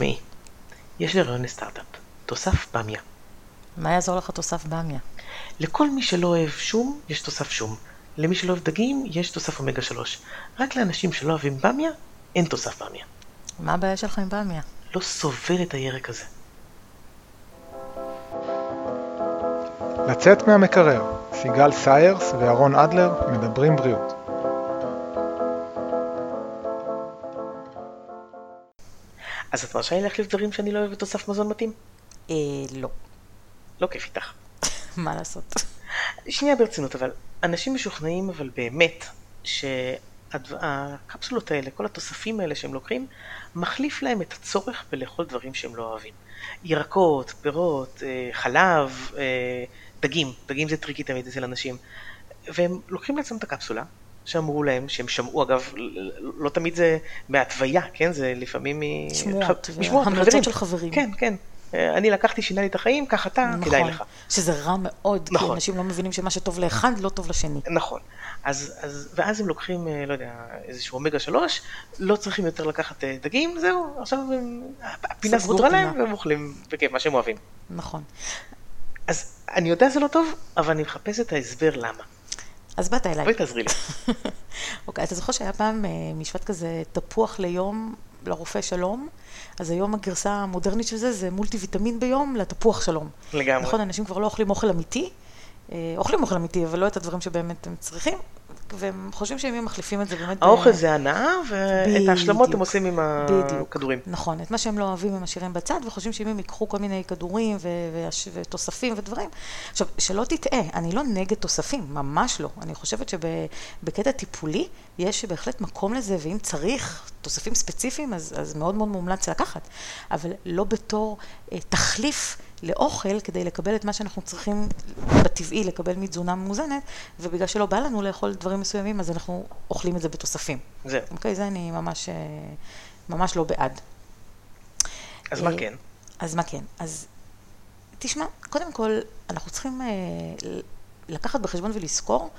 תשמעי, יש לי רעיון לסטארט-אפ, תוסף במיה. מה יעזור לך תוסף במיה? לכל מי שלא אוהב שום, יש תוסף שום. למי שלא אוהב דגים, יש תוסף אומגה 3. רק לאנשים שלא אוהבים במיה, אין תוסף במיה. מה הבעיה שלך עם במיה? לא סובל את הירק הזה. לצאת מהמקרר, סיגל סיירס ואהרון אדלר מדברים בריאות. אז את מרשה לי להחליף דברים שאני לא אוהב בתוסף מזון מתאים? אה, לא. לא כיף איתך. מה לעשות? שנייה ברצינות, אבל אנשים משוכנעים אבל באמת שהקפסולות האלה, כל התוספים האלה שהם לוקחים, מחליף להם את הצורך בלאכול דברים שהם לא אוהבים. ירקות, פירות, אה, חלב, אה, דגים, דגים זה tricky תמיד אצל אנשים. והם לוקחים לעצמם את הקפסולה, שאמרו להם, שהם שמעו אגב, לא תמיד זה מהתוויה, כן? זה לפעמים מ... שמועות, משמועות, מחברים. של חברים. כן, כן. אה, אני לקחתי, שינה לי את החיים, קח אתה, כדאי לך. שזה רע מאוד, כי נכון. אנשים לא מבינים שמה שטוב לאחד לא טוב לשני. נכון. אז, אז, ואז הם לוקחים, אה, לא יודע, איזשהו אומגה 3, לא צריכים יותר לקחת אה, דגים, זהו, עכשיו הם, הפינה סגורה. להם, והם אוכלים בכיף, מה שהם אוהבים. נכון. אז אני יודע זה לא טוב, אבל אני מחפש את ההסבר למה. אז באת אליי. בואי תעזרי לי. אוקיי, אתה זוכר שהיה פעם אה, משפט כזה, תפוח ליום לרופא שלום? אז היום הגרסה המודרנית של זה, זה מולטי ויטמין ביום לתפוח שלום. לגמרי. נכון, אנשים כבר לא אוכלים אוכל אמיתי, אוכלים אוכל אמיתי, אבל לא את הדברים שבאמת הם צריכים, והם חושבים שהם יהיו מחליפים את זה באמת... ב- האוכל זה הנאה, ואת ההשלמות. הם עושים עם. הכדורים. נכון, את מה שהם לא אוהבים הם משאירים בצד, וחושבים שאם הם ייקחו כל מיני כדורים ו- ותוספים ודברים. עכשיו, שלא תטעה, אני לא נגד תוספים, ממש לא. אני חושבת שבקטע טיפולי יש בהחלט מקום לזה, ואם צריך תוספים ספציפיים, אז, אז מאוד מאוד מומלץ לקחת. אבל לא בתור אה, תחליף לאוכל כדי לקבל את מה שאנחנו צריכים בטבעי לקבל מתזונה מאוזנת, ובגלל שלא בא לנו לאכול דברים מסוימים, אז אנחנו אוכלים את זה בתוספים. זהו. אוקיי, זה אני ממש, אה, ממש לא בעד. אז מה אה, כן? אז מה כן? אז תשמע, קודם כל, אנחנו צריכים אה, לקחת בחשבון ולזכור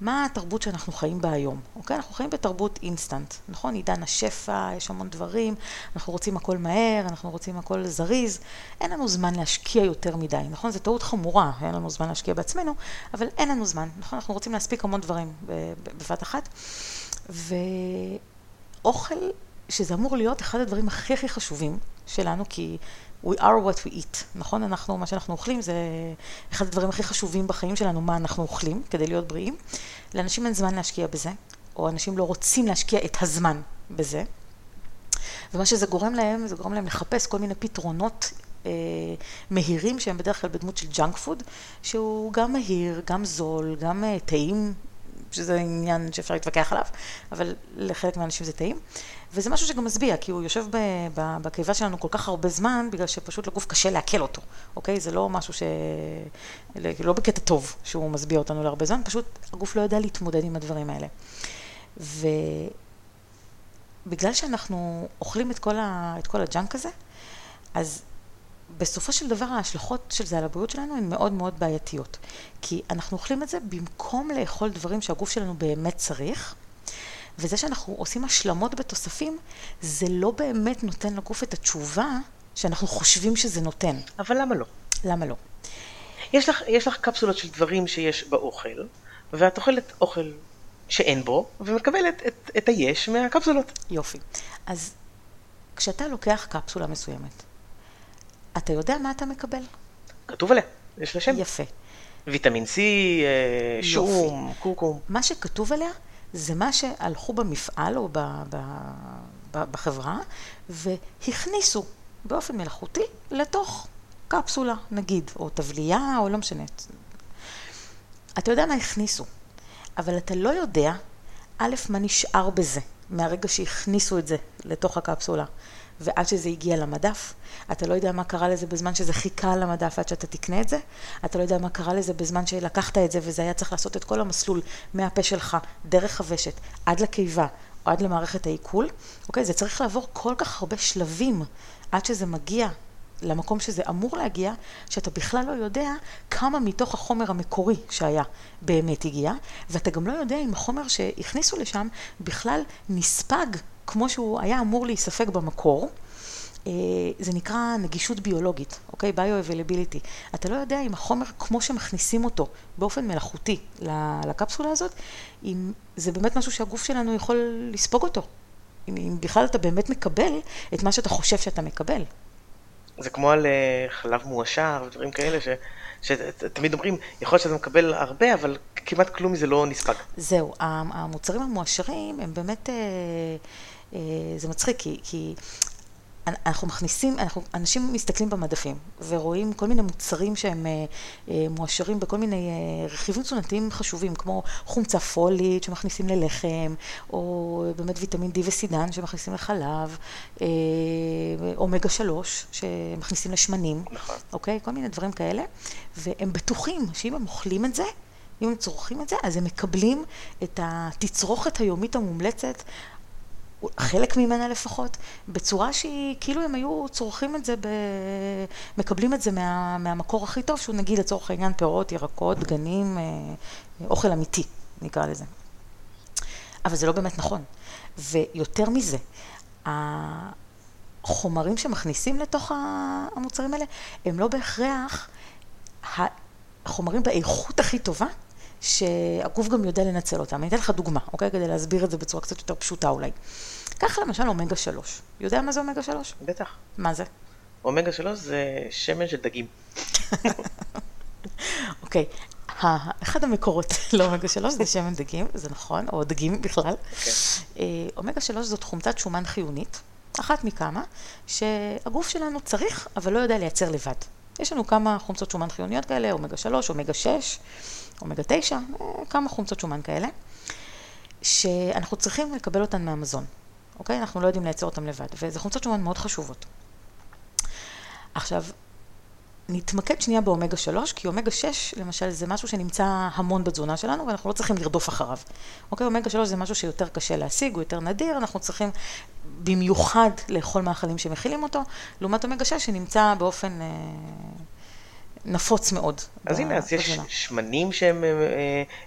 מה התרבות שאנחנו חיים בה היום, אוקיי? אנחנו חיים בתרבות אינסטנט, נכון? עידן השפע, יש המון דברים, אנחנו רוצים הכל מהר, אנחנו רוצים הכל זריז, אין לנו זמן להשקיע יותר מדי, נכון? זו טעות חמורה, אין לנו זמן להשקיע בעצמנו, אבל אין לנו זמן, נכון? אנחנו רוצים להספיק המון דברים בבת אחת, ואוכל, שזה אמור להיות אחד הדברים הכי הכי חשובים שלנו, כי we are what we eat, נכון? אנחנו, מה שאנחנו אוכלים זה אחד הדברים הכי חשובים בחיים שלנו, מה אנחנו אוכלים כדי להיות בריאים. לאנשים אין זמן להשקיע בזה, או אנשים לא רוצים להשקיע את הזמן בזה. ומה שזה גורם להם, זה גורם להם לחפש כל מיני פתרונות אה, מהירים שהם בדרך כלל בדמות של ג'אנק פוד, שהוא גם מהיר, גם זול, גם אה, טעים, שזה עניין שאפשר להתווכח עליו, אבל לחלק מהאנשים זה טעים. וזה משהו שגם משביע, כי הוא יושב בקיבה שלנו כל כך הרבה זמן, בגלל שפשוט לגוף קשה לעכל אותו, אוקיי? זה לא משהו ש... לא בקטע טוב שהוא משביע אותנו להרבה זמן, פשוט הגוף לא יודע להתמודד עם הדברים האלה. ובגלל שאנחנו אוכלים את כל, ה... את כל הג'אנק הזה, אז בסופו של דבר ההשלכות של זה על הבריאות שלנו הן מאוד מאוד בעייתיות. כי אנחנו אוכלים את זה במקום לאכול דברים שהגוף שלנו באמת צריך, וזה שאנחנו עושים השלמות בתוספים, זה לא באמת נותן לגוף את התשובה שאנחנו חושבים שזה נותן. אבל למה לא? למה לא? יש לך, יש לך קפסולות של דברים שיש באוכל, ואת אוכלת אוכל שאין בו, ומקבלת את, את היש מהקפסולות. יופי. אז כשאתה לוקח קפסולה מסוימת, אתה יודע מה אתה מקבל? כתוב עליה, יש לה שם. יפה. ויטמין C, אה, שום, קורקום. מה שכתוב עליה זה מה שהלכו במפעל או ב, ב, ב, בחברה והכניסו באופן מלאכותי לתוך קפסולה, נגיד, או תבלייה, או לא משנה. אתה יודע מה הכניסו, אבל אתה לא יודע, א', מה נשאר בזה מהרגע שהכניסו את זה לתוך הקפסולה. ועד שזה הגיע למדף, אתה לא יודע מה קרה לזה בזמן שזה חיכה על המדף עד שאתה תקנה את זה, אתה לא יודע מה קרה לזה בזמן שלקחת את זה וזה היה צריך לעשות את כל המסלול מהפה שלך, דרך הוושת, עד לקיבה, או עד למערכת העיכול, אוקיי? זה צריך לעבור כל כך הרבה שלבים עד שזה מגיע למקום שזה אמור להגיע, שאתה בכלל לא יודע כמה מתוך החומר המקורי שהיה באמת הגיע, ואתה גם לא יודע אם החומר שהכניסו לשם בכלל נספג כמו שהוא היה אמור להיספג במקור, אה, זה נקרא נגישות ביולוגית, אוקיי? ביו-אבילביליטי. אתה לא יודע אם החומר, כמו שמכניסים אותו באופן מלאכותי לקפסולה הזאת, אם זה באמת משהו שהגוף שלנו יכול לספוג אותו. אם, אם בכלל אתה באמת מקבל את מה שאתה חושב שאתה מקבל. זה כמו על אה, חלב מועשר ודברים כאלה, ש, שתמיד אומרים, יכול להיות שאתה מקבל הרבה, אבל כמעט כלום מזה לא נספג. זהו, המוצרים המועשרים הם באמת, אה, זה מצחיק, כי, כי אנחנו מכניסים, אנחנו, אנשים מסתכלים במדפים ורואים כל מיני מוצרים שהם אה, אה, מועשרים בכל מיני אה, רכיבים תזונתיים חשובים, כמו חומצה פולית שמכניסים ללחם, או באמת ויטמין D וסידן שמכניסים לחלב, אה, אומגה 3 שמכניסים לשמנים, נכון. אוקיי? כל מיני דברים כאלה, והם בטוחים שאם הם אוכלים את זה, אם הם צורכים את זה, אז הם מקבלים את התצרוכת היומית המומלצת חלק ממנה לפחות, בצורה שהיא, כאילו הם היו צורכים את זה, ב... מקבלים את זה מה, מהמקור הכי טוב, שהוא נגיד לצורך העניין פירות, ירקות, דגנים, אה, אוכל אמיתי, נקרא לזה. אבל זה לא באמת נכון. ויותר מזה, החומרים שמכניסים לתוך המוצרים האלה, הם לא בהכרח החומרים באיכות הכי טובה, שהגוף גם יודע לנצל אותם. אני אתן לך דוגמה, אוקיי? כדי להסביר את זה בצורה קצת יותר פשוטה אולי. קח למשל אומגה 3. יודע מה זה אומגה 3? בטח. מה זה? אומגה 3 זה שמן של דגים. אוקיי. אחד המקורות לאומגה 3 זה שמן דגים, זה נכון, או דגים בכלל. Okay. אוקיי. אה, אומגה 3 זאת חומצת שומן חיונית, אחת מכמה, שהגוף שלנו צריך, אבל לא יודע לייצר לבד. יש לנו כמה חומצות שומן חיוניות כאלה, אומגה 3, אומגה 6, אומגה 9, אה, כמה חומצות שומן כאלה, שאנחנו צריכים לקבל אותן מהמזון, אוקיי? אנחנו לא יודעים לייצר אותן לבד, וזה חומצות שומן מאוד חשובות. עכשיו, נתמקד שנייה באומגה 3, כי אומגה 6, למשל, זה משהו שנמצא המון בתזונה שלנו, ואנחנו לא צריכים לרדוף אחריו. אוקיי, אומגה 3 זה משהו שיותר קשה להשיג, הוא יותר נדיר, אנחנו צריכים במיוחד לאכול מאכלים שמכילים אותו, לעומת אומגה 6 שנמצא באופן... אה, נפוץ מאוד. אז הנה, אז יש שמנים שהם אה,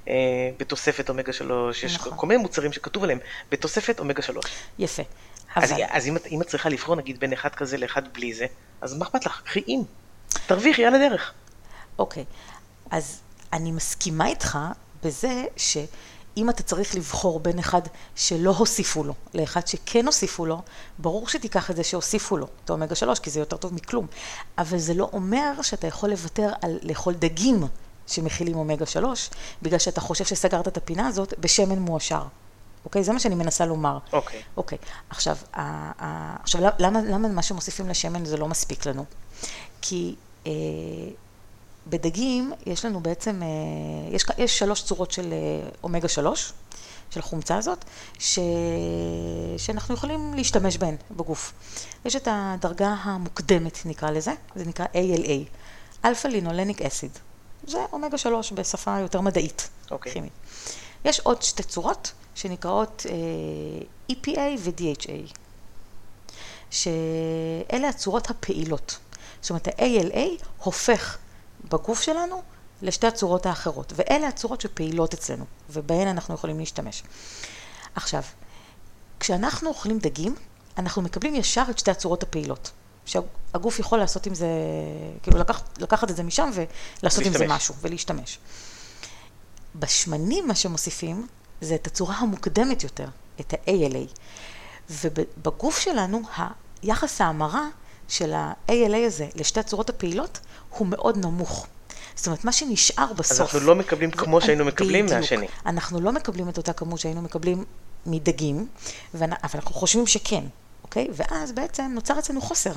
אה, בתוספת אומגה 3, יש נכון. כל מיני מוצרים שכתוב עליהם בתוספת אומגה 3. יפה. אז, אבל... אז אם, אם את צריכה לבחור נגיד בין אחד כזה לאחד בלי זה, אז מה אכפת לך? קחי אם. תרוויחי על הדרך. אוקיי, אז אני מסכימה איתך בזה ש... אם אתה צריך לבחור בין אחד שלא הוסיפו לו לאחד שכן הוסיפו לו, ברור שתיקח את זה שהוסיפו לו, את האומגה 3, כי זה יותר טוב מכלום. אבל זה לא אומר שאתה יכול לוותר על לאכול דגים שמכילים אומגה 3, בגלל שאתה חושב שסגרת את הפינה הזאת בשמן מועשר. אוקיי? זה מה שאני מנסה לומר. אוקיי. אוקיי. עכשיו, עכשיו למה, למה מה שמוסיפים לשמן זה לא מספיק לנו? כי... אה, בדגים יש לנו בעצם, אה, יש, יש שלוש צורות של אה, אומגה שלוש, של החומצה הזאת, ש... שאנחנו יכולים להשתמש בהן בגוף. יש את הדרגה המוקדמת נקרא לזה, זה נקרא ALA, alpha linolenic acid. זה אומגה שלוש בשפה יותר מדעית, okay. אוקיי. כימית. יש עוד שתי צורות שנקראות uh, EPA ו-DHA, שאלה הצורות הפעילות. זאת אומרת, ה-ALA הופך בגוף שלנו לשתי הצורות האחרות, ואלה הצורות שפעילות אצלנו, ובהן אנחנו יכולים להשתמש. עכשיו, כשאנחנו אוכלים דגים, אנחנו מקבלים ישר את שתי הצורות הפעילות. שהגוף יכול לעשות עם זה, כאילו לקחת, לקחת את זה משם ולעשות עם זה משהו ולהשתמש. בשמנים מה שמוסיפים זה את הצורה המוקדמת יותר, את ה-ALA. ובגוף שלנו היחס ההמרה של ה-ALA הזה לשתי הצורות הפעילות הוא מאוד נמוך. זאת אומרת, מה שנשאר בסוף... אז אנחנו לא מקבלים כמו שהיינו מקבלים בדיוק. מהשני. אנחנו לא מקבלים את אותה כמות שהיינו מקבלים מדגים, אבל אנחנו חושבים שכן, אוקיי? ואז בעצם נוצר אצלנו חוסר.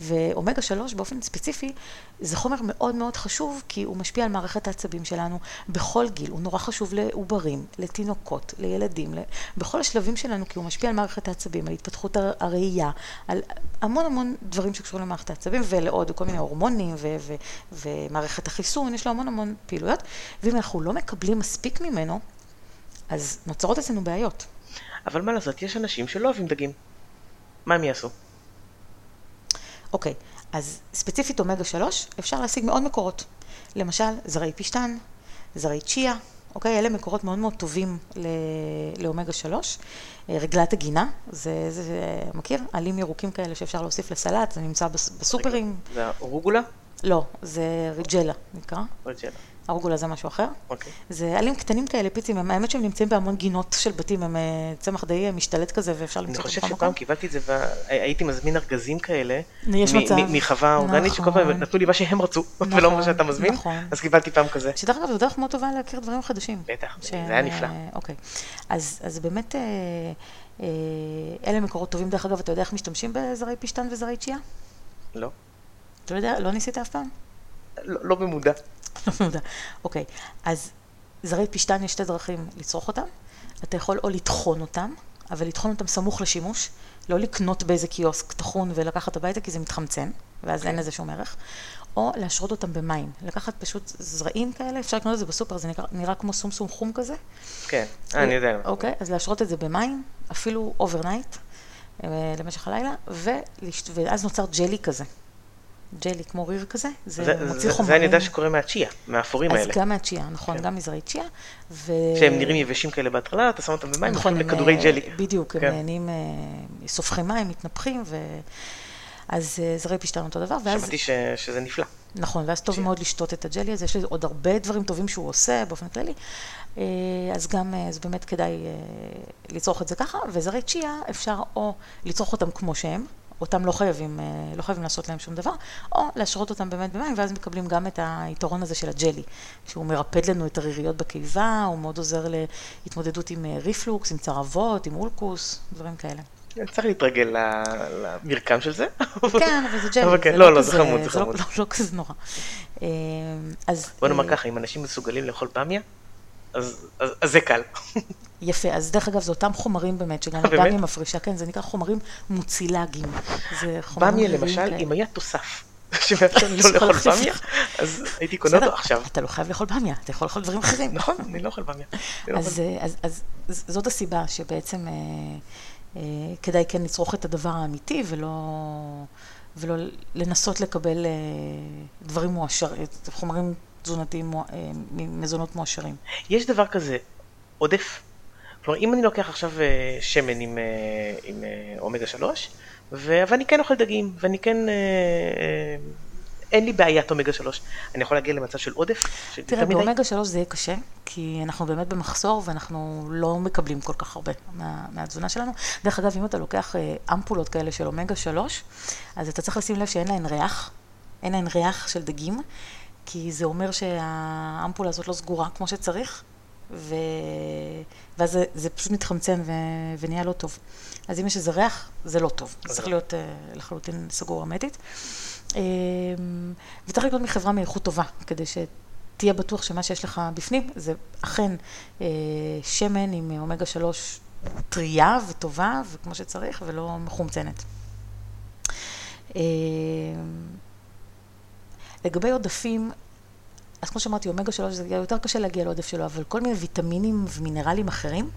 ואומגה 3 באופן ספציפי זה חומר מאוד מאוד חשוב כי הוא משפיע על מערכת העצבים שלנו בכל גיל, הוא נורא חשוב לעוברים, לתינוקות, לילדים, בכל השלבים שלנו כי הוא משפיע על מערכת העצבים, על התפתחות הראייה, על המון המון דברים שקשורים למערכת העצבים ולעוד כל מיני הורמונים ומערכת החיסון, יש לו המון המון פעילויות ואם אנחנו לא מקבלים מספיק ממנו אז נוצרות אצלנו בעיות. אבל מה לעשות, יש אנשים שלא אוהבים דגים. מה הם יעשו? אוקיי, אז ספציפית אומגה 3 אפשר להשיג מעוד מקורות. למשל, זרעי פשטן, זרעי צ'יה, אוקיי? אלה מקורות מאוד מאוד טובים לאומגה 3. אה, רגלת הגינה, זה, זה, מכיר? עלים ירוקים כאלה שאפשר להוסיף לסלט, זה נמצא בס- בסופרים. זה הרוגולה? לא, זה ריג'לה נקרא. רג'לה. ארוגולה זה משהו אחר. אוקיי. זה עלים קטנים כאלה, פיצים, הם, האמת שהם נמצאים בהמון גינות של בתים, הם אה, צמח די משתלט כזה ואפשר אני למצוא חושב בכל שפעם מקום. קיבלתי את זה, והייתי מזמין ארגזים כאלה, יש מצב. מחווה אורגנית, שכל פעם נכון. נתנו לי מה שהם רצו, ולא נכון, מה שאתה מזמין, נכון. אז קיבלתי פעם כזה. שדרך אגב, זו דרך מאוד טובה להכיר דברים חדשים. בטח, ש- זה היה נפלא. אוקיי. אז, אז באמת, אה, אה, אלה מקורות טובים. דרך אגב, אתה יודע איך משתמשים בזרעי פשטן וזרעי צ'יה? לא, אתה לא יודע? לא ניסית אף פעם? לא לא במודע. אוקיי, אז זרעי פשתן יש שתי דרכים לצרוך אותם. אתה יכול או לטחון אותם, אבל לטחון אותם סמוך לשימוש, לא לקנות באיזה קיוסק טחון ולקחת הביתה כי זה מתחמצן, ואז אין לזה שום ערך. או להשרות אותם במים. לקחת פשוט זרעים כאלה, אפשר לקנות את זה בסופר, זה נראה, נראה כמו סומסום חום כזה. כן, אה, אני יודע. אוקיי, אז להשרות את זה במים, אפילו overnight, למשך הלילה, ולשת... ואז נוצר ג'לי כזה. ג'לי כמו ריר כזה, זה, זה- מוציא זה- חומרים. זה אני יודע שקורה מהצ'יה, מהאפורים אז האלה. גם מהצ'יה, נכון, כן. גם מזרעי צ'יה. ו... שהם נראים יבשים כאלה בהתחלה, אתה שם אותם במים, נכון, הם, לכדורי אה, ג'לי. בדיוק, הם כן. נהנים, אה, סופחים מים, מתנפחים, ו... אז אה, זרעי פשטן אותו דבר, ואז, שמעתי ש- שזה נפלא. נכון, ואז טוב צ'יה. מאוד לשתות את הג'לי הזה, יש עוד הרבה דברים טובים שהוא עושה באופן כללי, אז גם, אז באמת כדאי לצרוך את זה ככה, וזרעי צ'יה אפשר או לצרוך אותם כמו שהם, אותם לא חייבים, אה, לא חייבים לעשות להם שום דבר, או להשרות אותם באמת במים, ואז מקבלים גם את היתרון הזה של הג'לי, שהוא מרפד לנו את הריריות בקיבה, הוא מאוד עוזר להתמודדות עם אה, ריפלוקס, עם צרבות, עם אולקוס, דברים כאלה. צריך להתרגל למרקם של זה. כן, אבל זה ג'לי, אבל כן, זה לא, לא לא, זה חמוד, זה לא- חמוד. לא- לא כזה נורא. אה, אז... בוא נאמר ככה, אם אנשים מסוגלים לאכול פמיה, אז זה קל. יפה, אז דרך אגב, זה אותם חומרים באמת, שגם אה, באמת? דמיה מפרישה, כן, זה נקרא חומרים מוצילגיים. זה חומרים במיה למשל. אם היה תוסף שמאפשר לי לא לאכול במיה. אז הייתי קונה אותו עכשיו. אתה לא חייב לאכול במיה, אתה יכול לאכול דברים אחרים. נכון, אני לא אוכל במיה. לא אז, אה, אז, זאת הסיבה שבעצם אה, אה, כדאי כן לצרוך את הדבר האמיתי ולא, לנסות לקבל אה, דברים מועשרים, חומרים תזונתיים, אה, ממזונות מועשרים. יש דבר כזה, עודף. כלומר, אם אני לוקח עכשיו אה, שמן עם, אה, עם אה, אומגה 3, ו- ואני כן אוכל דגים, ואני כן... אין לי בעיית אומגה 3. אני יכול להגיע למצב של עודף? תראה? באומגה 3 זה יהיה קשה, כי אנחנו באמת במחסור ואנחנו לא מקבלים כל כך הרבה מה, מהתזונה שלנו. דרך אגב, אם אתה לוקח אמפולות כאלה של אומגה 3, אז אתה צריך לשים לב שאין להן ריח, אין להן ריח של דגים, כי זה אומר שהאמפולה הזאת לא סגורה כמו שצריך, ו... ואז זה, זה פשוט מתחמצן ו... ונהיה לא טוב. אז אם יש איזה ריח, זה לא טוב. זה צריך לא. להיות אה, לחלוטין סגור הרמטית. אמ, וצריך לקנות מחברה מאיכות טובה, כדי שתהיה בטוח שמה שיש לך בפנים זה אכן אה, שמן עם אומגה 3 טרייה וטובה וכמו שצריך ולא מחומצנת. אמ, לגבי עודפים, אז כמו שאמרתי, אומגה 3 זה יותר קשה להגיע לעודף שלו, אבל כל מיני ויטמינים ומינרלים אחרים,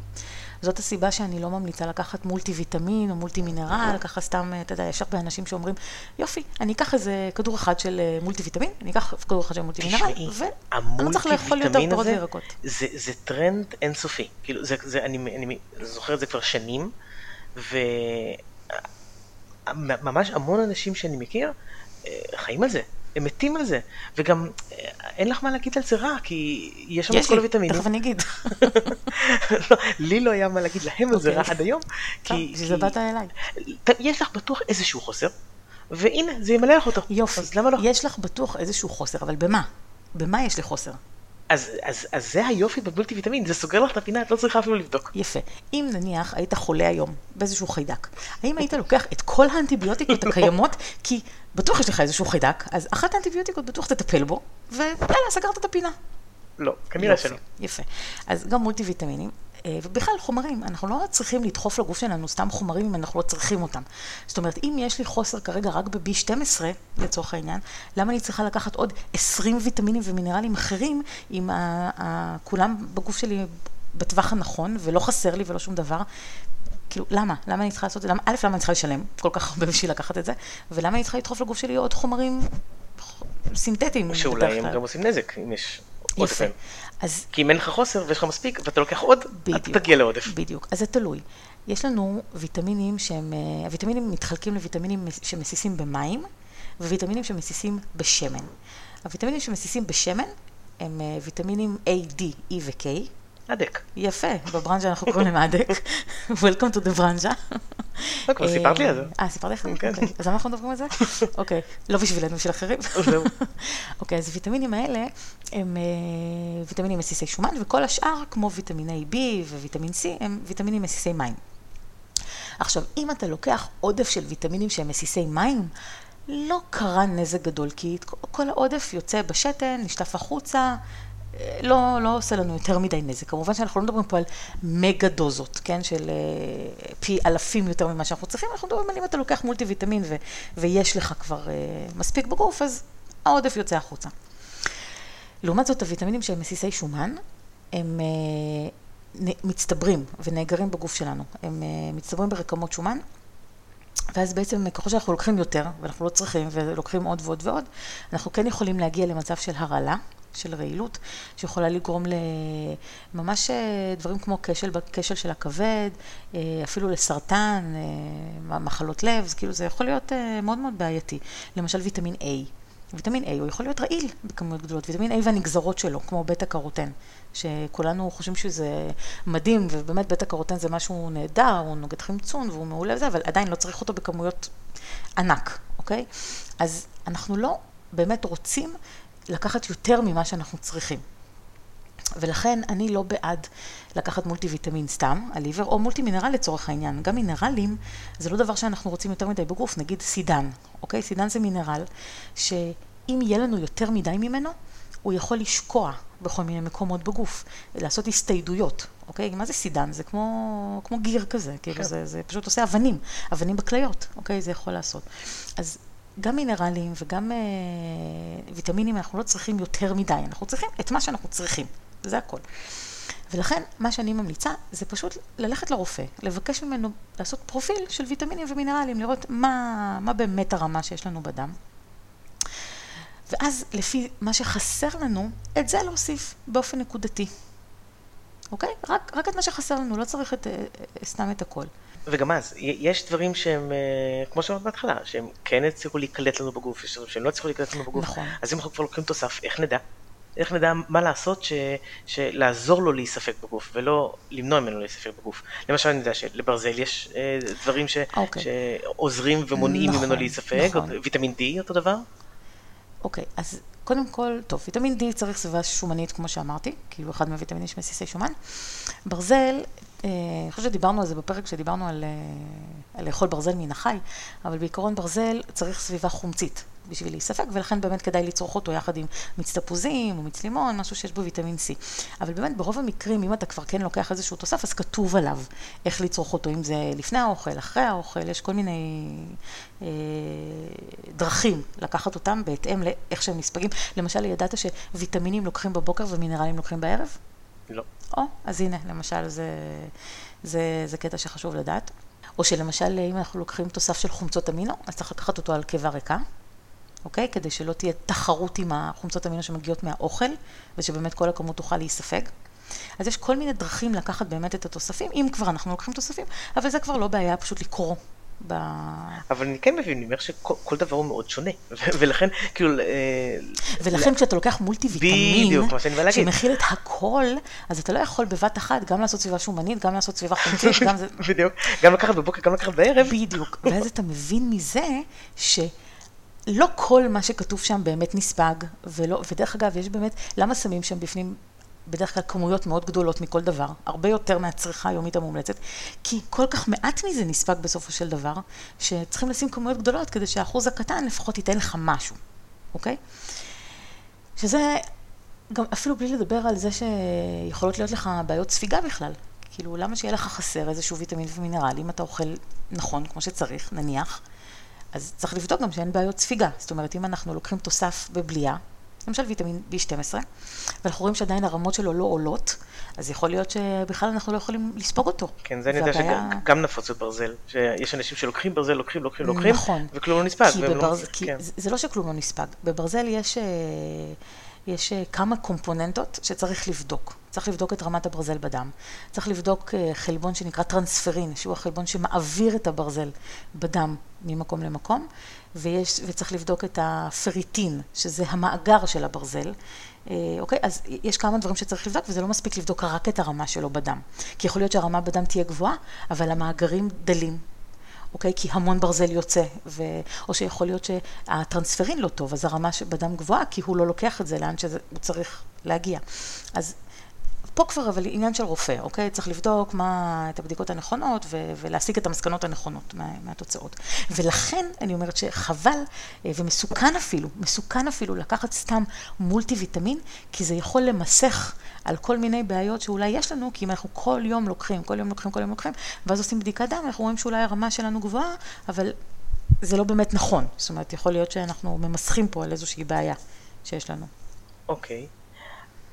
זאת הסיבה שאני לא ממליצה לקחת מולטי ויטמין או מולטי מינרל, ככה סתם, אתה יודע, יש הרבה אנשים שאומרים, יופי, אני אקח איזה כדור אחד של אה, מולטי ויטמין, אני אקח כדור אחד של מולטי מינרל, ואני לא צריך לאכול יותר פירות וירקות. זה, זה טרנד אינסופי. כאילו, זה, זה, אני, אני זוכר את זה כבר שנים, וממש המון אנשים שאני מכיר אה, חיים על זה. הם מתים על זה, וגם אה, אין לך מה להגיד על זה רע, כי יש שם את יש כל לי, הוויטמינים. תכף אני אגיד. לא, לי לא היה מה להגיד להם על זה אוקיי. רע עד היום, טוב, כי, זה באת אליי. יש לך בטוח איזשהו חוסר, והנה, זה ימלא לך אותו. יופי, אז למה לא? יש לך בטוח איזשהו חוסר, אבל במה? במה יש לי חוסר? אז, אז, אז זה היופי במולטי ויטמין, זה סוגר לך את הפינה, את לא צריכה אפילו לבדוק. יפה. אם נניח היית חולה היום באיזשהו חיידק, האם היית לוקח את כל האנטיביוטיקות. הקיימות, כי בטוח יש לך איזשהו חיידק, אז אחת האנטיביוטיקות בטוח תטפל בו, ויאללה, סגרת את הפינה. לא, כנראה יופי, שלא. יפה. אז גם מולטי ויטמינים, ובכלל חומרים, אנחנו לא צריכים לדחוף לגוף שלנו סתם חומרים אם אנחנו לא צריכים אותם. זאת אומרת, אם יש לי חוסר כרגע רק ב-B12, לצורך העניין, למה אני צריכה לקחת עוד 20 ויטמינים ומינרלים אחרים, אם כולם בגוף שלי בטווח הנכון, ולא חסר לי ולא שום דבר? כאילו, למה? למה אני צריכה לעשות את זה? א', למה אני צריכה לשלם כל כך הרבה בשביל לקחת את זה? ולמה אני צריכה לדחוף לגוף שלי עוד חומרים סינתטיים? שאולי הם? גם עושים נזק, אם יש יפה. אז כי אם אין לך חוסר ויש לך מספיק ואתה לוקח עוד, בדיוק. אתה תגיע לעודף. בדיוק, אז זה תלוי. יש לנו ויטמינים שהם, אה, הוויטמינים מתחלקים לוויטמינים מס- שמסיסים במים, וויטמינים שמסיסים בשמן. הוויטמינים שמסיסים בשמן הם אה, ויטמינים A, D, E ו-K. הדק. יפה, בברנז'ה אנחנו קוראים להם הדק. Welcome to the ברנז'ה. לא, כבר סיפרת לי על זה. אה, סיפרתי לך? כן. אוקיי. אז למה אנחנו מדברים על זה? אוקיי. לא בשבילנו, בשביל אחרים. זהו. אוקיי, אז הוויטמינים האלה הם אה, ויטמינים מסיסי שומן, וכל השאר, כמו ויטמיני B וויטמין C, הם ויטמינים מסיסי מים. עכשיו, אם אתה לוקח עודף של ויטמינים שהם מסיסי מים, לא קרה נזק גדול, כי כל העודף יוצא בשתן, נשטף החוצה, אה, לא, לא עושה לנו יותר מדי נזק. כמובן שאנחנו לא מדברים פה על מגה דוזות, כן, של אה, פי אלפים יותר ממה שאנחנו צריכים, אנחנו מדברים על אם אתה לוקח מולטי ויטמין ו, ויש לך כבר אה, מספיק בגוף, אז העודף יוצא החוצה. לעומת זאת, הוויטמינים שהם מסיסי שומן, הם אה, נ- מצטברים ונאגרים בגוף שלנו. הם אה, מצטברים ברקמות שומן, ואז בעצם ככל שאנחנו לוקחים יותר, ואנחנו לא צריכים, ולוקחים עוד ועוד ועוד, אנחנו כן יכולים להגיע למצב של הרעלה, של רעילות, שיכולה לגרום לממש אה, דברים כמו כשל, כשל של הכבד, אה, אפילו לסרטן, אה, מחלות לב, זה כאילו זה יכול להיות מאוד מאוד בעייתי. למשל ויטמין A. ויטמין A הוא יכול להיות רעיל בכמויות גדולות, ויטמין A והנגזרות שלו, כמו בטא קרוטן, שכולנו חושבים שזה מדהים, ובאמת בטא קרוטן זה משהו נהדר, הוא נוגד חמצון והוא מעולה וזה, אבל עדיין לא צריך אותו בכמויות ענק, אוקיי? אז אנחנו לא באמת רוצים לקחת יותר ממה שאנחנו צריכים. ולכן אני לא בעד לקחת מולטי ויטמין סתם, הליבר, או מולטי מינרל לצורך העניין. גם מינרלים זה לא דבר שאנחנו רוצים יותר מדי בגוף, נגיד סידן, אוקיי? סידן זה מינרל שאם יהיה לנו יותר מדי ממנו, הוא יכול לשקוע בכל מיני מקומות בגוף, לעשות הסתיידויות, אוקיי? מה זה סידן? זה כמו, כמו גיר כזה, כאילו זה, זה פשוט עושה אבנים, אבנים בכליות, אוקיי? זה יכול לעשות. אז גם מינרלים וגם אה, ויטמינים אנחנו לא צריכים יותר מדי, אנחנו צריכים את מה שאנחנו צריכים, זה הכל. ולכן מה שאני ממליצה זה פשוט ללכת לרופא, לבקש ממנו לעשות פרופיל של ויטמינים ומינרלים, לראות מה, מה באמת הרמה שיש לנו בדם. ואז לפי מה שחסר לנו, את זה להוסיף באופן נקודתי. אוקיי? רק, רק את מה שחסר לנו, לא צריך את, אה, סתם את הכל. וגם אז, יש דברים שהם, אה, כמו שאמרת בהתחלה, שהם כן הצליחו להיקלט לנו בגוף, יש דברים שהם לא הצליחו להיקלט לנו בגוף. נכון. אז אם אנחנו כבר לוקחים תוסף, איך נדע? איך נדע מה לעשות ש... שלעזור לו להיספק בגוף, ולא למנוע ממנו להיספק בגוף. למשל, אני יודע שלברזל יש אה, דברים ש... אוקיי. שעוזרים ומונעים נכון, ממנו להיספק, נכון. ויטמין D אותו דבר. אוקיי, אז קודם כל, טוב, ויטמין D צריך סביבה שומנית, כמו שאמרתי, כאילו אחד מהוויטמינים שמסיסי שומן. ברזל, אני חושבת שדיברנו על זה בפרק כשדיברנו על, אה, על לאכול ברזל מן החי, אבל בעיקרון ברזל צריך סביבה חומצית בשביל להיספק, ולכן באמת כדאי לצרוך אותו יחד עם מיץ תפוזים או מיץ לימון, משהו שיש בו ויטמין C. אבל באמת ברוב המקרים, אם אתה כבר כן לוקח איזשהו תוסף, אז כתוב עליו איך לצרוך אותו, אם זה לפני האוכל, אחרי האוכל, יש כל מיני אה, דרכים לקחת אותם בהתאם לאיך שהם נספגים. למשל, ידעת שוויטמינים לוקחים בבוקר ומינרלים לוקחים בערב? לא. או, אז הנה, למשל, זה, זה, זה קטע שחשוב לדעת. או שלמשל, אם אנחנו לוקחים תוסף של חומצות אמינו, אז צריך לקחת אותו על קיבה ריקה, אוקיי? כדי שלא תהיה תחרות עם החומצות אמינו שמגיעות מהאוכל, ושבאמת כל הכמות תוכל להיספג. אז יש כל מיני דרכים לקחת באמת את התוספים, אם כבר אנחנו לוקחים תוספים, אבל זה כבר לא בעיה פשוט לקרוא. ב... אבל אני כן מבין ממך שכל כל דבר הוא מאוד שונה, ולכן, כאילו, אה, ולכן כשאתה לוקח מולטי ויטמין. שמכיל את הכל, אז אתה לא יכול בבת אחת גם לעשות סביבה שומנית, גם לעשות סביבה חומצית, גם זה... בדיוק, גם לקחת בבוקר, גם לקחת בערב. בדיוק. ואז אתה מבין מזה שלא כל מה שכתוב שם באמת נספג, ולא, ודרך אגב, יש באמת, למה שמים שם בפנים בדרך כלל כמויות מאוד גדולות מכל דבר, הרבה יותר מהצריכה היומית המומלצת, כי כל כך מעט מזה נספג בסופו של דבר, שצריכים לשים כמויות גדולות כדי שהאחוז הקטן לפחות ייתן לך משהו, אוקיי? שזה גם אפילו בלי לדבר על זה שיכולות להיות לך בעיות ספיגה בכלל. כאילו, למה שיהיה לך חסר איזשהו ויטמין ומינרל, אם אתה אוכל נכון, כמו שצריך, נניח, אז צריך לבדוק גם שאין בעיות ספיגה. זאת אומרת, אם אנחנו לוקחים תוסף בבליעה, למשל ויטמין B12, ואנחנו רואים שעדיין הרמות שלו לא עולות, אז יכול להיות שבכלל אנחנו לא יכולים לספוג אותו. כן, זה אני יודע והבעיה- שגם נפוץ בברזל, שיש אנשים שלוקחים ברזל, לוקחים, לוקחים, לוקחים, נכון. וכלום לא נספג. כי לא- בברז... כי כן. זה זה לא שכלום לא נספג. בברזל יש אה, יש אה, כמה קומפוננטות שצריך לבדוק. צריך לבדוק את רמת הברזל בדם. צריך לבדוק אה, חלבון שנקרא טרנספרין, שהוא החלבון שמעביר את הברזל בדם ממקום למקום, ויש, וצריך לבדוק את הפריטין, שזה המאגר של הברזל. אה, אוקיי? אז יש כמה דברים שצריך לבדוק, וזה לא מספיק לבדוק רק את הרמה שלו בדם. כי יכול להיות שהרמה בדם תהיה גבוהה, אבל המאגרים דלים. אוקיי? כי המון ברזל יוצא, ו... או שיכול להיות שהטרנספרין לא טוב, אז הרמה בדם גבוהה, כי הוא לא לוקח את זה לאן שהוא צריך להגיע. אז פה כבר אבל עניין של רופא, אוקיי? צריך לבדוק מה, את הבדיקות הנכונות ו- ולהסיק את המסקנות הנכונות מה, מהתוצאות. ולכן אני אומרת שחבל אה, ומסוכן אפילו, מסוכן אפילו לקחת סתם מולטי ויטמין, כי זה יכול למסך על כל מיני בעיות שאולי יש לנו, כי אם אנחנו כל יום לוקחים, כל יום לוקחים, כל יום לוקחים, ואז עושים בדיקת דם, אנחנו רואים שאולי הרמה שלנו גבוהה, אבל זה לא באמת נכון. זאת אומרת, יכול להיות שאנחנו ממסכים פה על איזושהי בעיה שיש לנו. אוקיי. Okay.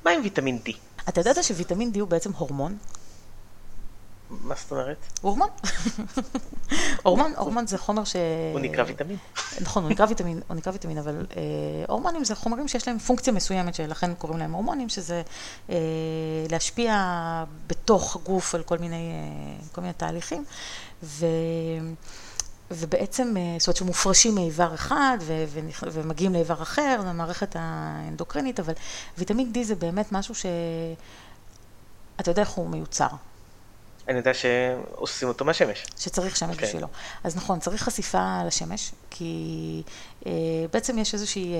מה עם ויטמין D? אתה ידעת שוויטמין D הוא בעצם הורמון? מה זאת אומרת? הורמון. הורמון, הורמון זה חומר ש... הוא נקרא ויטמין. נכון, הוא נקרא ויטמין, הוא נקרא ויטמין, אבל אה, הורמונים זה חומרים שיש להם פונקציה מסוימת, שלכן קוראים להם הורמונים, שזה אה, להשפיע בתוך הגוף על כל מיני, אה, כל מיני תהליכים. ו... ובעצם, אה, זאת אומרת שמופרשים מאיבר אחד ו- ו- ומגיעים לאיבר אחר, למערכת האנדוקרינית, אבל ויטמין D זה באמת משהו ש... אתה יודע איך הוא מיוצר. אני יודע שעושים אותו מהשמש. שצריך שמש okay. כן. בשבילו. אז נכון, צריך חשיפה לשמש, כי אה, בעצם יש איזושהי, אה,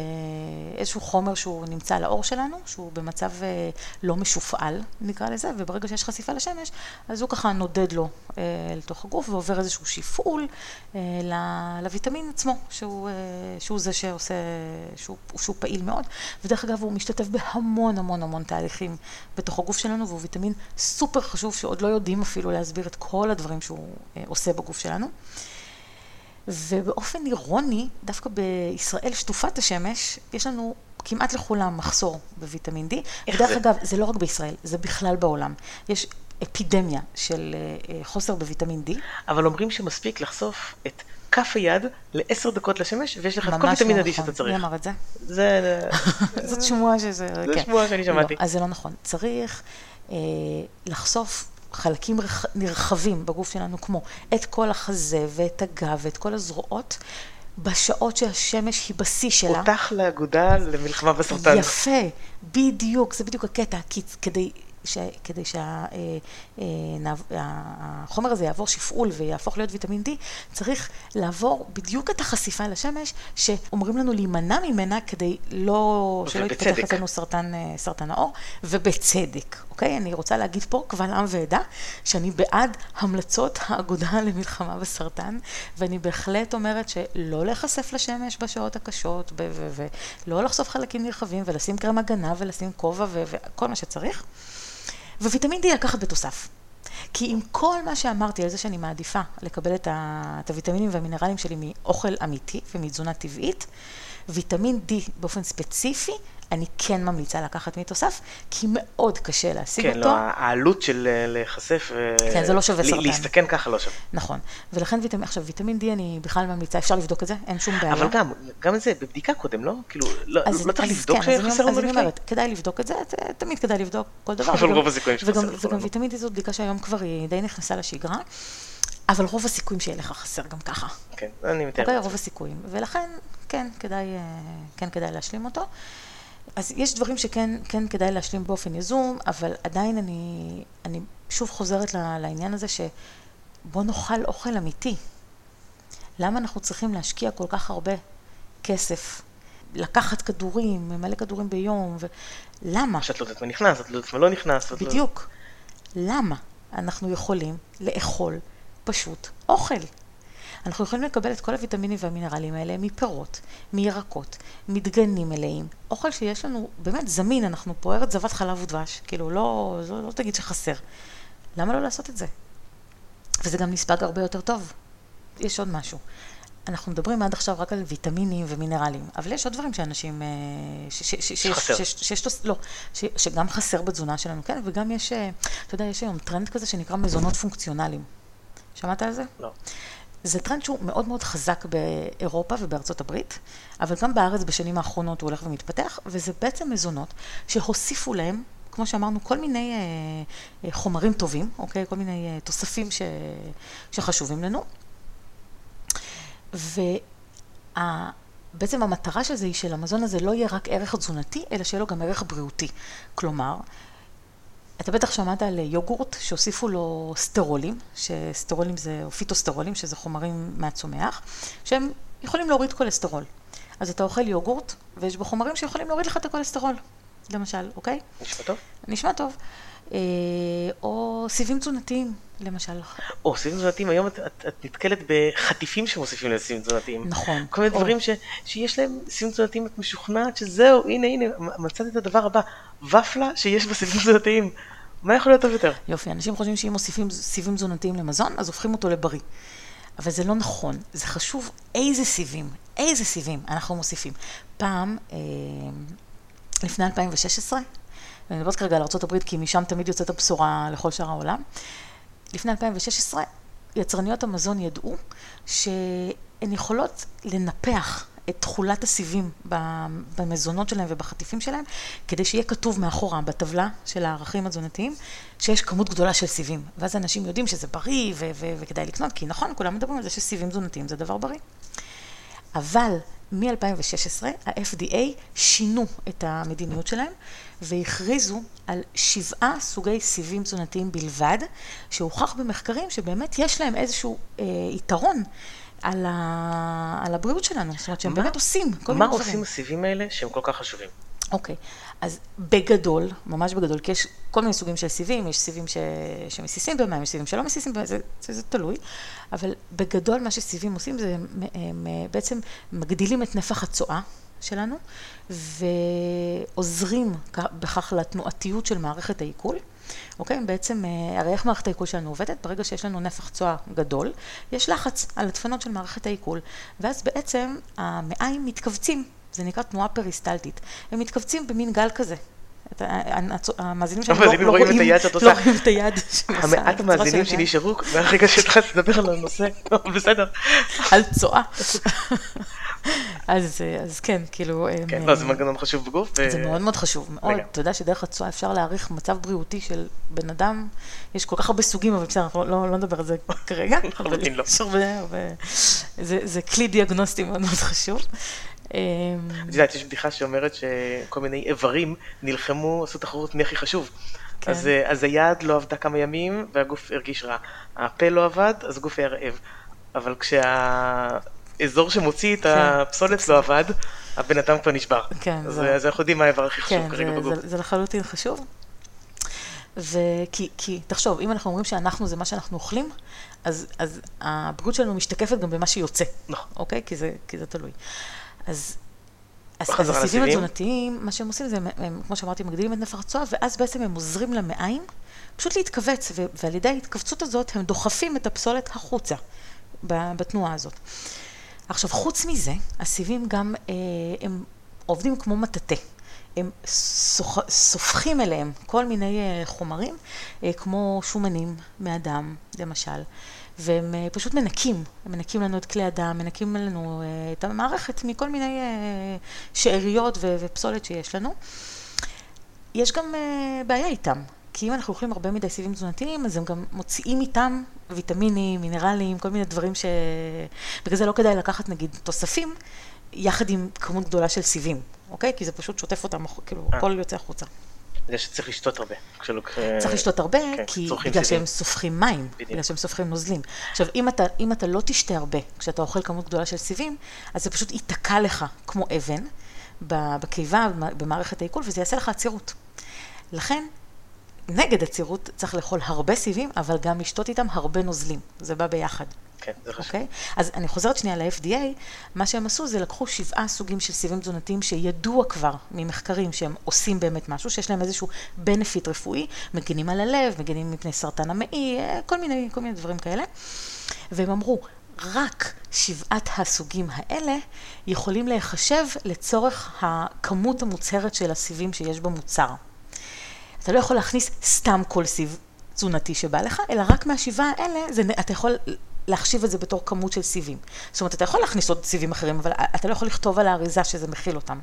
איזשהו חומר שהוא נמצא על האור שלנו, שהוא במצב אה, לא משופעל, נקרא לזה, וברגע שיש חשיפה לשמש, אז הוא ככה נודד לו אה, לתוך הגוף ועובר איזשהו שיפעול אה, לוויטמין עצמו, שהוא, אה, שהוא זה שעושה, שהוא, שהוא פעיל מאוד, ודרך אגב הוא משתתף בהמון המון המון תהליכים בתוך הגוף שלנו, והוא ויטמין סופר חשוב שעוד לא יודעים אפילו להסביר את כל הדברים שהוא אה, עושה בגוף שלנו. ובאופן אירוני, דווקא בישראל שטופת השמש, יש לנו כמעט לכולם מחסור בוויטמין D. ודרך זה? אגב, זה לא רק בישראל, זה בכלל בעולם. יש אפידמיה של אה, אה, חוסר בוויטמין D. אבל אומרים שמספיק לחשוף את כף היד לעשר דקות לשמש, ויש לך את כל ויטמין לא D נכון. שאתה צריך. מי אמר את זה? זה... זאת שמועה שזה... זה כן. שמועה שאני שמעתי. לא, אז זה לא נכון. צריך אה, לחשוף חלקים נרחבים בגוף שלנו, כמו את כל החזה ואת הגב ואת כל הזרועות, בשעות שהשמש היא בשיא שלה. אותך לאגודה למלחמה בסרטן. יפה, בדיוק, זה בדיוק הקטע, כי כדי ש, כדי שהחומר הזה יעבור שפעול ויהפוך להיות ויטמין D, צריך לעבור בדיוק את החשיפה לשמש, שאומרים לנו להימנע ממנה כדי לא, שלא יתפתח אצלנו סרטן, סרטן העור, ובצדק, אוקיי? אני רוצה להגיד פה קבל עם ועדה, שאני בעד המלצות האגודה למלחמה בסרטן, ואני בהחלט אומרת שלא להיחשף לשמש בשעות הקשות, ולא לחשוף חלקים נרחבים, ולשים קרם הגנה, ולשים כובע, וכל מה שצריך. וויטמין D לקחת בתוסף. כי עם כל מה שאמרתי על זה שאני מעדיפה לקבל את, ה, את הוויטמינים והמינרלים שלי מאוכל אמיתי ומתזונה טבעית, ויטמין D באופן ספציפי אני כן ממליצה לקחת מתוסף, כי מאוד קשה להשיג כן, אותו. כן, לא, העלות של אה, להיחשף, אה, כן, זה לא שווה סרטן. להסתכן ככה לא שווה. נכון, ולכן ויטמין, עכשיו ויטמין D אני בכלל ממליצה, אפשר לבדוק את זה, אין שום בעיה. אבל גם, גם זה בבדיקה קודם, לא? כאילו, לא, לא צריך לבדוק כן, שחסר לנו לפני? אז אני אומרת, כדאי לבדוק את זה, תמיד כדאי לבדוק כל דבר. אבל רוב הסיכויים שחסר. וגם, וגם ויטמין D זו בדיקה שהיום כבר היא די נכנסה לשגרה. אבל רוב הסיכויים שיהיה לך חסר גם ככה. כן, אני מתאר. אוקיי, רוב הסיכויים. ולכן, כן, כדאי, אה, כן כדאי להשלים אותו. אז יש דברים שכן כן כדאי להשלים באופן יזום, אבל עדיין אני, אני שוב חוזרת לעניין הזה שבוא נאכל אוכל אמיתי. למה אנחנו צריכים להשקיע כל כך הרבה כסף? לקחת כדורים, ממלא כדורים ביום, ולמה? שאת לא יודעת מה נכנס, את לא יודעת מה לא נכנס. לא- בדיוק. לא... למה אנחנו יכולים לאכול פשוט אוכל? אנחנו יכולים לקבל את כל הוויטמינים והמינרלים האלה מפירות, מירקות, מדגנים מלאים, אוכל שיש לנו באמת זמין, אנחנו פה ארץ זבת חלב ודבש, כאילו לא, לא, לא תגיד שחסר. למה לא לעשות את זה? וזה גם נספג הרבה יותר טוב. יש עוד משהו. אנחנו מדברים עד עכשיו רק על ויטמינים ומינרלים, אבל יש עוד דברים שאנשים... אה, שחסר. לא, שגם חסר בתזונה שלנו, כן, וגם יש, אה, אתה יודע, יש היום טרנד כזה שנקרא מזונות פונקציונליים. שמעת על זה? לא. זה טרנד שהוא מאוד מאוד חזק באירופה ובארצות הברית, אבל גם בארץ בשנים האחרונות הוא הולך ומתפתח, וזה בעצם מזונות שהוסיפו להם, כמו שאמרנו, כל מיני אה, אה חומרים טובים, אוקיי? כל מיני אה, תוספים ש, שחשובים לנו. ובעצם המטרה של זה היא שלמזון הזה לא יהיה רק ערך תזונתי, אלא שיהיה לו גם ערך בריאותי. כלומר, אתה בטח שמעת על יוגורט שהוסיפו לו סטרולים, שסטרולים זה, או פיטוסטרולים, שזה חומרים מהצומח, שהם יכולים להוריד כולסטרול. אז אתה אוכל יוגורט, ויש בו חומרים שיכולים להוריד לך את הכולסטרול, למשל, אוקיי? נשמע טוב. נשמע טוב. אה, או סיבים תזונתיים, למשל. או סיבים תזונתיים, היום את, את, את נתקלת בחטיפים שמוסיפים לסיבים תזונתיים. נכון. כל מיני או... דברים ש, שיש להם סיבים תזונתיים, את משוכנעת שזהו, הנה, הנה, מצאת את הדבר הבא, ופלה שיש בה סיבים תזונתיים. מה יכול להיות טוב יותר? יופי, אנשים חושבים שאם מוסיפים סיבים תזונתיים למזון, אז הופכים אותו לבריא. אבל זה לא נכון, זה חשוב איזה סיבים, איזה סיבים אנחנו מוסיפים. פעם, אה, לפני 2016, ואני מדברת כרגע על ארה"ב כי משם תמיד יוצאת הבשורה לכל שאר העולם. לפני 2016 יצרניות המזון ידעו שהן יכולות לנפח את תכולת הסיבים במזונות שלהם ובחטיפים שלהם, כדי שיהיה כתוב מאחורה בטבלה של הערכים התזונתיים, שיש כמות גדולה של סיבים. ואז אנשים יודעים שזה בריא ו- ו- וכדאי לקנות, כי נכון, כולם מדברים על זה שסיבים תזונתיים זה דבר בריא. אבל מ-2016 ה-FDA שינו את המדיניות שלהם והכריזו על שבעה סוגי סיבים תזונתיים בלבד, שהוכח במחקרים שבאמת יש להם איזשהו אה, יתרון על, ה... על הבריאות שלנו, זאת אומרת שהם מה, באמת עושים כל מיני דברים. מה עושים הסיבים האלה שהם כל כך חשובים? אוקיי, אז בגדול, ממש בגדול, כי יש כל מיני סוגים של סיבים, יש סיבים ש... שמסיסים במים, יש סיבים שלא מסיסים במים, זה, זה, זה תלוי, אבל בגדול מה שסיבים עושים זה הם, הם בעצם מגדילים את נפח הצואה שלנו ועוזרים בכך לתנועתיות של מערכת העיכול. אוקיי? בעצם, אה, הרי איך מערכת העיכול שלנו עובדת? ברגע שיש לנו נפח צואה גדול, יש לחץ על הדפנות של מערכת העיכול, ואז בעצם המעיים מתכווצים, זה נקרא תנועה פריסטלטית. הם מתכווצים במין גל כזה. המאזינים שלנו לא, לא רואים את היד שאת עושה. לא רואים את היד המעט המאזינים שנשארו מהרגע שהתחלת לדבר על הנושא, בסדר. על צואה. אז, אז כן, כאילו... כן, לא, זה מנגנון חשוב בגוף. זה מאוד מאוד חשוב, מאוד. אתה יודע שדרך הצואה אפשר להעריך מצב בריאותי של בן אדם, יש כל כך הרבה סוגים, אבל בסדר, אנחנו לא, לא נדבר על זה כרגע. לחלוטין לא. זה כלי דיאגנוסטי מאוד מאוד חשוב. את יודעת, יש בדיחה שאומרת שכל מיני איברים נלחמו, עשו תחרות מי הכי חשוב. כן. אז, אז היד לא עבדה כמה ימים והגוף הרגיש רע. הפה לא עבד, אז הגוף היה רעב. אבל כשהאזור שמוציא את כן. הפסולת לא עבד, הבן אדם כבר נשבר. כן. אז, אנחנו יודעים מה האיבר הכי חשוב כן, כרגע בגוף. זה, זה לחלוטין חשוב. וכי, כי, תחשוב, אם אנחנו אומרים שאנחנו זה מה שאנחנו אוכלים, אז, אז הבריאות שלנו משתקפת גם במה שיוצא. נכון. אוקיי? כי זה, כי זה תלוי. אז, אז, אז הסיבים התזונתיים, מה שהם עושים זה, הם, הם, כמו שאמרתי, מגדילים את נפח הצואה, ואז בעצם הם עוזרים למעיים פשוט להתכווץ, ו- ועל ידי ההתכווצות הזאת הם דוחפים את הפסולת החוצה בתנועה הזאת. עכשיו, חוץ מזה, הסיבים גם, אה, הם עובדים כמו מטאטא. הם סופחים אליהם כל מיני אה, חומרים, אה, כמו שומנים מאדם, למשל, והם אה, פשוט מנקים, הם מנקים לנו את כלי הדם, מנקים לנו את המערכת מכל מיני שאריות ופסולת שיש לנו. יש גם בעיה איתם, כי אם אנחנו אוכלים הרבה מדי סיבים תזונתיים, אז הם גם מוציאים איתם ויטמינים, מינרלים, כל מיני דברים ש... בגלל זה לא כדאי לקחת נגיד תוספים, יחד עם כמות גדולה של סיבים. אוקיי? כי זה פשוט שוטף אותם, כאילו, אה. הכל יוצא החוצה. בגלל שצריך לשתות הרבה. צריך לשתות הרבה, כן, כי בגלל שהם סופחים מים, בגלל שהם סופחים נוזלים. עכשיו, אם אתה, אם אתה לא תשתה הרבה כשאתה אוכל כמות גדולה של סיבים, אז זה פשוט ייתקע לך כמו אבן בקיבה, במערכת העיכול, וזה יעשה לך עצירות. לכן, נגד עצירות צריך לאכול הרבה סיבים, אבל גם לשתות איתם הרבה נוזלים. זה בא ביחד. כן, זה חשוב. Okay? אוקיי? אז אני חוזרת שנייה ל-FDA, מה שהם עשו זה לקחו שבעה סוגים של סיבים תזונתיים שידוע כבר ממחקרים שהם עושים באמת משהו, שיש להם איזשהו benefit רפואי, מגינים על הלב, מגינים מפני סרטן המעי, כל מיני, כל מיני דברים כאלה. והם אמרו, רק שבעת הסוגים האלה יכולים להיחשב לצורך הכמות המוצהרת של הסיבים שיש במוצר. אתה לא יכול להכניס סתם כל סיב תזונתי שבא לך, אלא רק מהשבעה האלה, זה, אתה יכול להחשיב את זה בתור כמות של סיבים. זאת אומרת, אתה יכול להכניס עוד סיבים אחרים, אבל אתה לא יכול לכתוב על האריזה שזה מכיל אותם.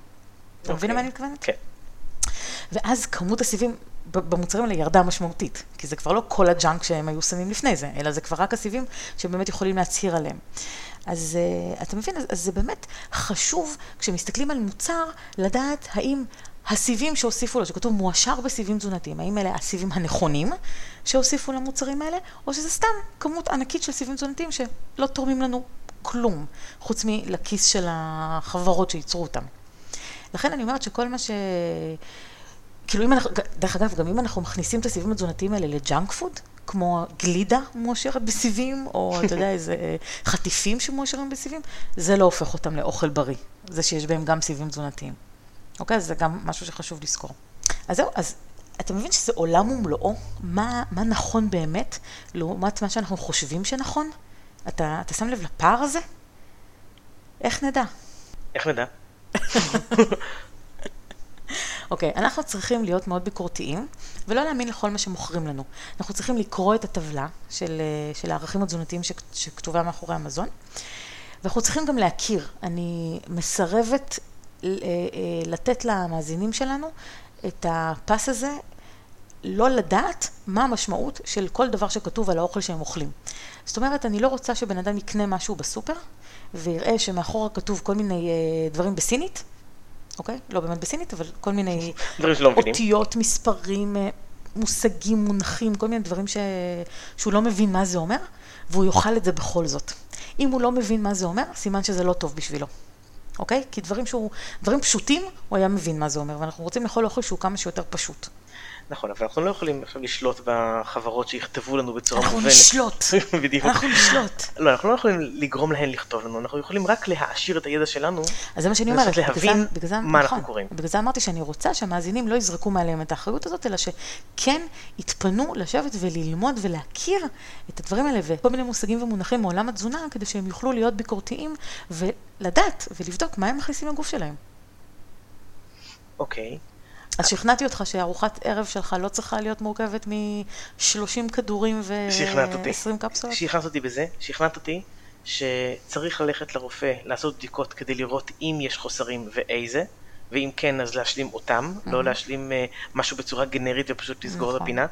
אתה מבין אוקיי. למה אני מתכוונת? כן. ואז כמות הסיבים במוצרים האלה ירדה משמעותית, כי זה כבר לא כל הג'אנק שהם היו שמים לפני זה, אלא זה כבר רק הסיבים שהם באמת יכולים להצהיר עליהם. אז uh, אתה מבין, אז, אז זה באמת חשוב, כשמסתכלים על מוצר, לדעת האם הסיבים שהוסיפו לו, שכתוב מועשר בסיבים תזונתיים, האם אלה הסיבים הנכונים שהוסיפו למוצרים האלה, או שזה סתם כמות ענקית של סיבים תזונתיים שלא תורמים לנו כלום, חוץ מלכיס של החברות שייצרו אותם. לכן אני אומרת שכל מה ש... כאילו אם אנחנו, דרך אגב, גם אם אנחנו מכניסים את הסיבים התזונתיים האלה לג'אנק פוד, כמו גלידה מועשרת בסיבים, או אתה יודע, איזה אה, חטיפים שמועשרים בסיבים, זה לא הופך אותם לאוכל בריא, זה שיש בהם גם סיבים תזונתיים. אוקיי? זה גם משהו שחשוב לזכור. אז זהו, אז אתה מבין שזה עולם ומלואו? מה, מה נכון באמת, לעומת מה שאנחנו חושבים שנכון? אתה, אתה שם לב לפער הזה? איך נדע? איך נדע? אוקיי, אנחנו צריכים להיות מאוד ביקורתיים, ולא להאמין לכל מה שמוכרים לנו. אנחנו צריכים לקרוא את הטבלה של, אה, של הערכים התזונתיים שכ- שכתובה מאחורי המזון, ואנחנו צריכים גם להכיר. אני מסרבת לתת למאזינים שלנו את הפס הזה, לא לדעת מה המשמעות של כל דבר שכתוב על האוכל שהם אוכלים. זאת אומרת, אני לא רוצה שבן אדם יקנה משהו בסופר, ויראה שמאחורה כתוב כל מיני אה, דברים בסינית, אוקיי? לא באמת בסינית, אבל כל מיני. אותיות, מספרים, אה, מושגים, מונחים, כל מיני דברים ש... שהוא לא מבין מה זה אומר, והוא יאכל את זה בכל זאת. אם הוא לא מבין מה זה אומר, סימן שזה לא טוב בשבילו. אוקיי? כי דברים שהוא, דברים פשוטים, הוא היה מבין מה זה אומר, ואנחנו רוצים לאכול אוכל שהוא כמה שיותר פשוט. נכון, אבל אנחנו לא יכולים עכשיו לשלוט בחברות שיכתבו לנו בצורה אנחנו מובנת. נשלוט. בדיוק. אנחנו נשלוט. לא, אנחנו לא יכולים לגרום להן לכתוב לנו, אנחנו יכולים רק להעשיר את הידע שלנו. אז זה מה שאני אומרת. להבין בגלל זה- מה אנחנו נכון. קוראים. בגלל זה אמרתי שאני רוצה שהמאזינים לא יזרקו מעליהם את האחריות הזאת, אלא שכן יתפנו לשבת וללמוד ולהכיר את הדברים האלה וכל מיני מושגים ומונחים מעולם התזונה, כדי שהם יוכלו להיות ביקורתיים ולדעת ולבדוק מה הם מכניסים לגוף שלהם. אוקיי. אז שכנעתי אותך שארוחת ערב שלך לא צריכה להיות מורכבת מ-30 כדורים שכנעת אותי. ו-20 קפסולות? שכנעת אותי בזה, שכנעת אותי שצריך ללכת לרופא לעשות בדיקות כדי לראות אם יש חוסרים ואיזה, ואם כן אז להשלים אותם, לא להשלים אה, משהו בצורה גנרית ופשוט לסגור את נכון. הפינה.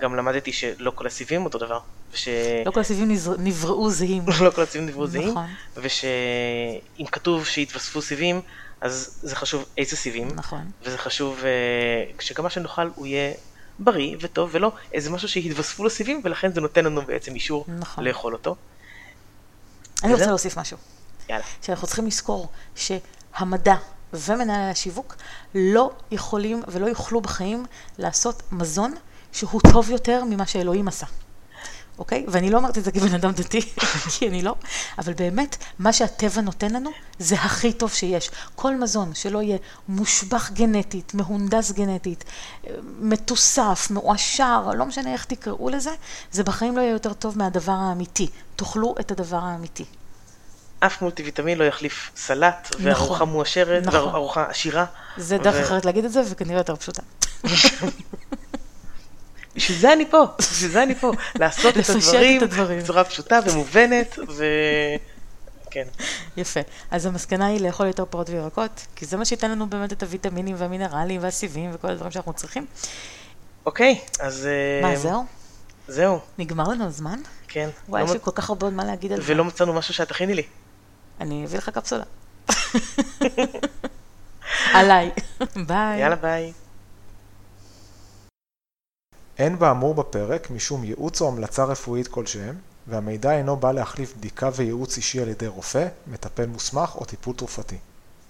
גם למדתי שלא כל הסיבים אותו דבר, וש... לא כל הסיבים נזר- נבראו זהים. לא כל הסיבים נבראו זהים, נכון. ושאם כתוב שיתווספו סיבים, אז זה חשוב איזה סיבים, נכון. וזה חשוב אה, שגם מה שנאכל הוא יהיה בריא וטוב, ולא איזה משהו שהתווספו לסיבים, ולכן זה נותן לנו בעצם אישור נכון. לאכול אותו. אני רוצה. להוסיף משהו. יאללה. שאנחנו צריכים לזכור שהמדע ומנהלי השיווק לא יכולים ולא יוכלו בחיים לעשות מזון שהוא טוב יותר ממה שאלוהים עשה. אוקיי? ואני לא אומרת את זה כבן אדם דתי, כי אני לא, אבל באמת, מה שהטבע נותן לנו זה הכי טוב שיש. כל מזון שלא יהיה מושבח גנטית, מהונדס גנטית, מתוסף, מועשר, לא משנה איך תקראו לזה, זה בחיים לא יהיה יותר טוב מהדבר האמיתי. תאכלו את הדבר האמיתי. אף מולטיוויטמין לא יחליף סלט, וארוחה נכון. מועשרת, נכון. וארוחה עשירה. זה דרך ו- אחרת להגיד את זה, וכנראה יותר פשוטה. בשביל זה אני פה, בשביל זה אני פה, לעשות את הדברים. בצורה פשוטה ומובנת, ו... כן. יפה. אז המסקנה היא לאכול יותר פירות וירקות, כי זה מה שייתן לנו באמת את הוויטמינים והמינרלים והסיבים וכל הדברים שאנחנו צריכים. אוקיי, אז... אה, מה, זהו? זהו, נגמר לנו הזמן? כן. וואי, לא יש לי כל כך הרבה עוד מה להגיד על זה. ולא מצאנו משהו שאת תכיני לי. אני אביא לך קפסולה. עליי. ביי. יאללה ביי. אין באמור בפרק משום ייעוץ או המלצה רפואית כלשהם, והמידע אינו בא להחליף בדיקה וייעוץ אישי על ידי רופא, מטפל מוסמך או טיפול תרופתי.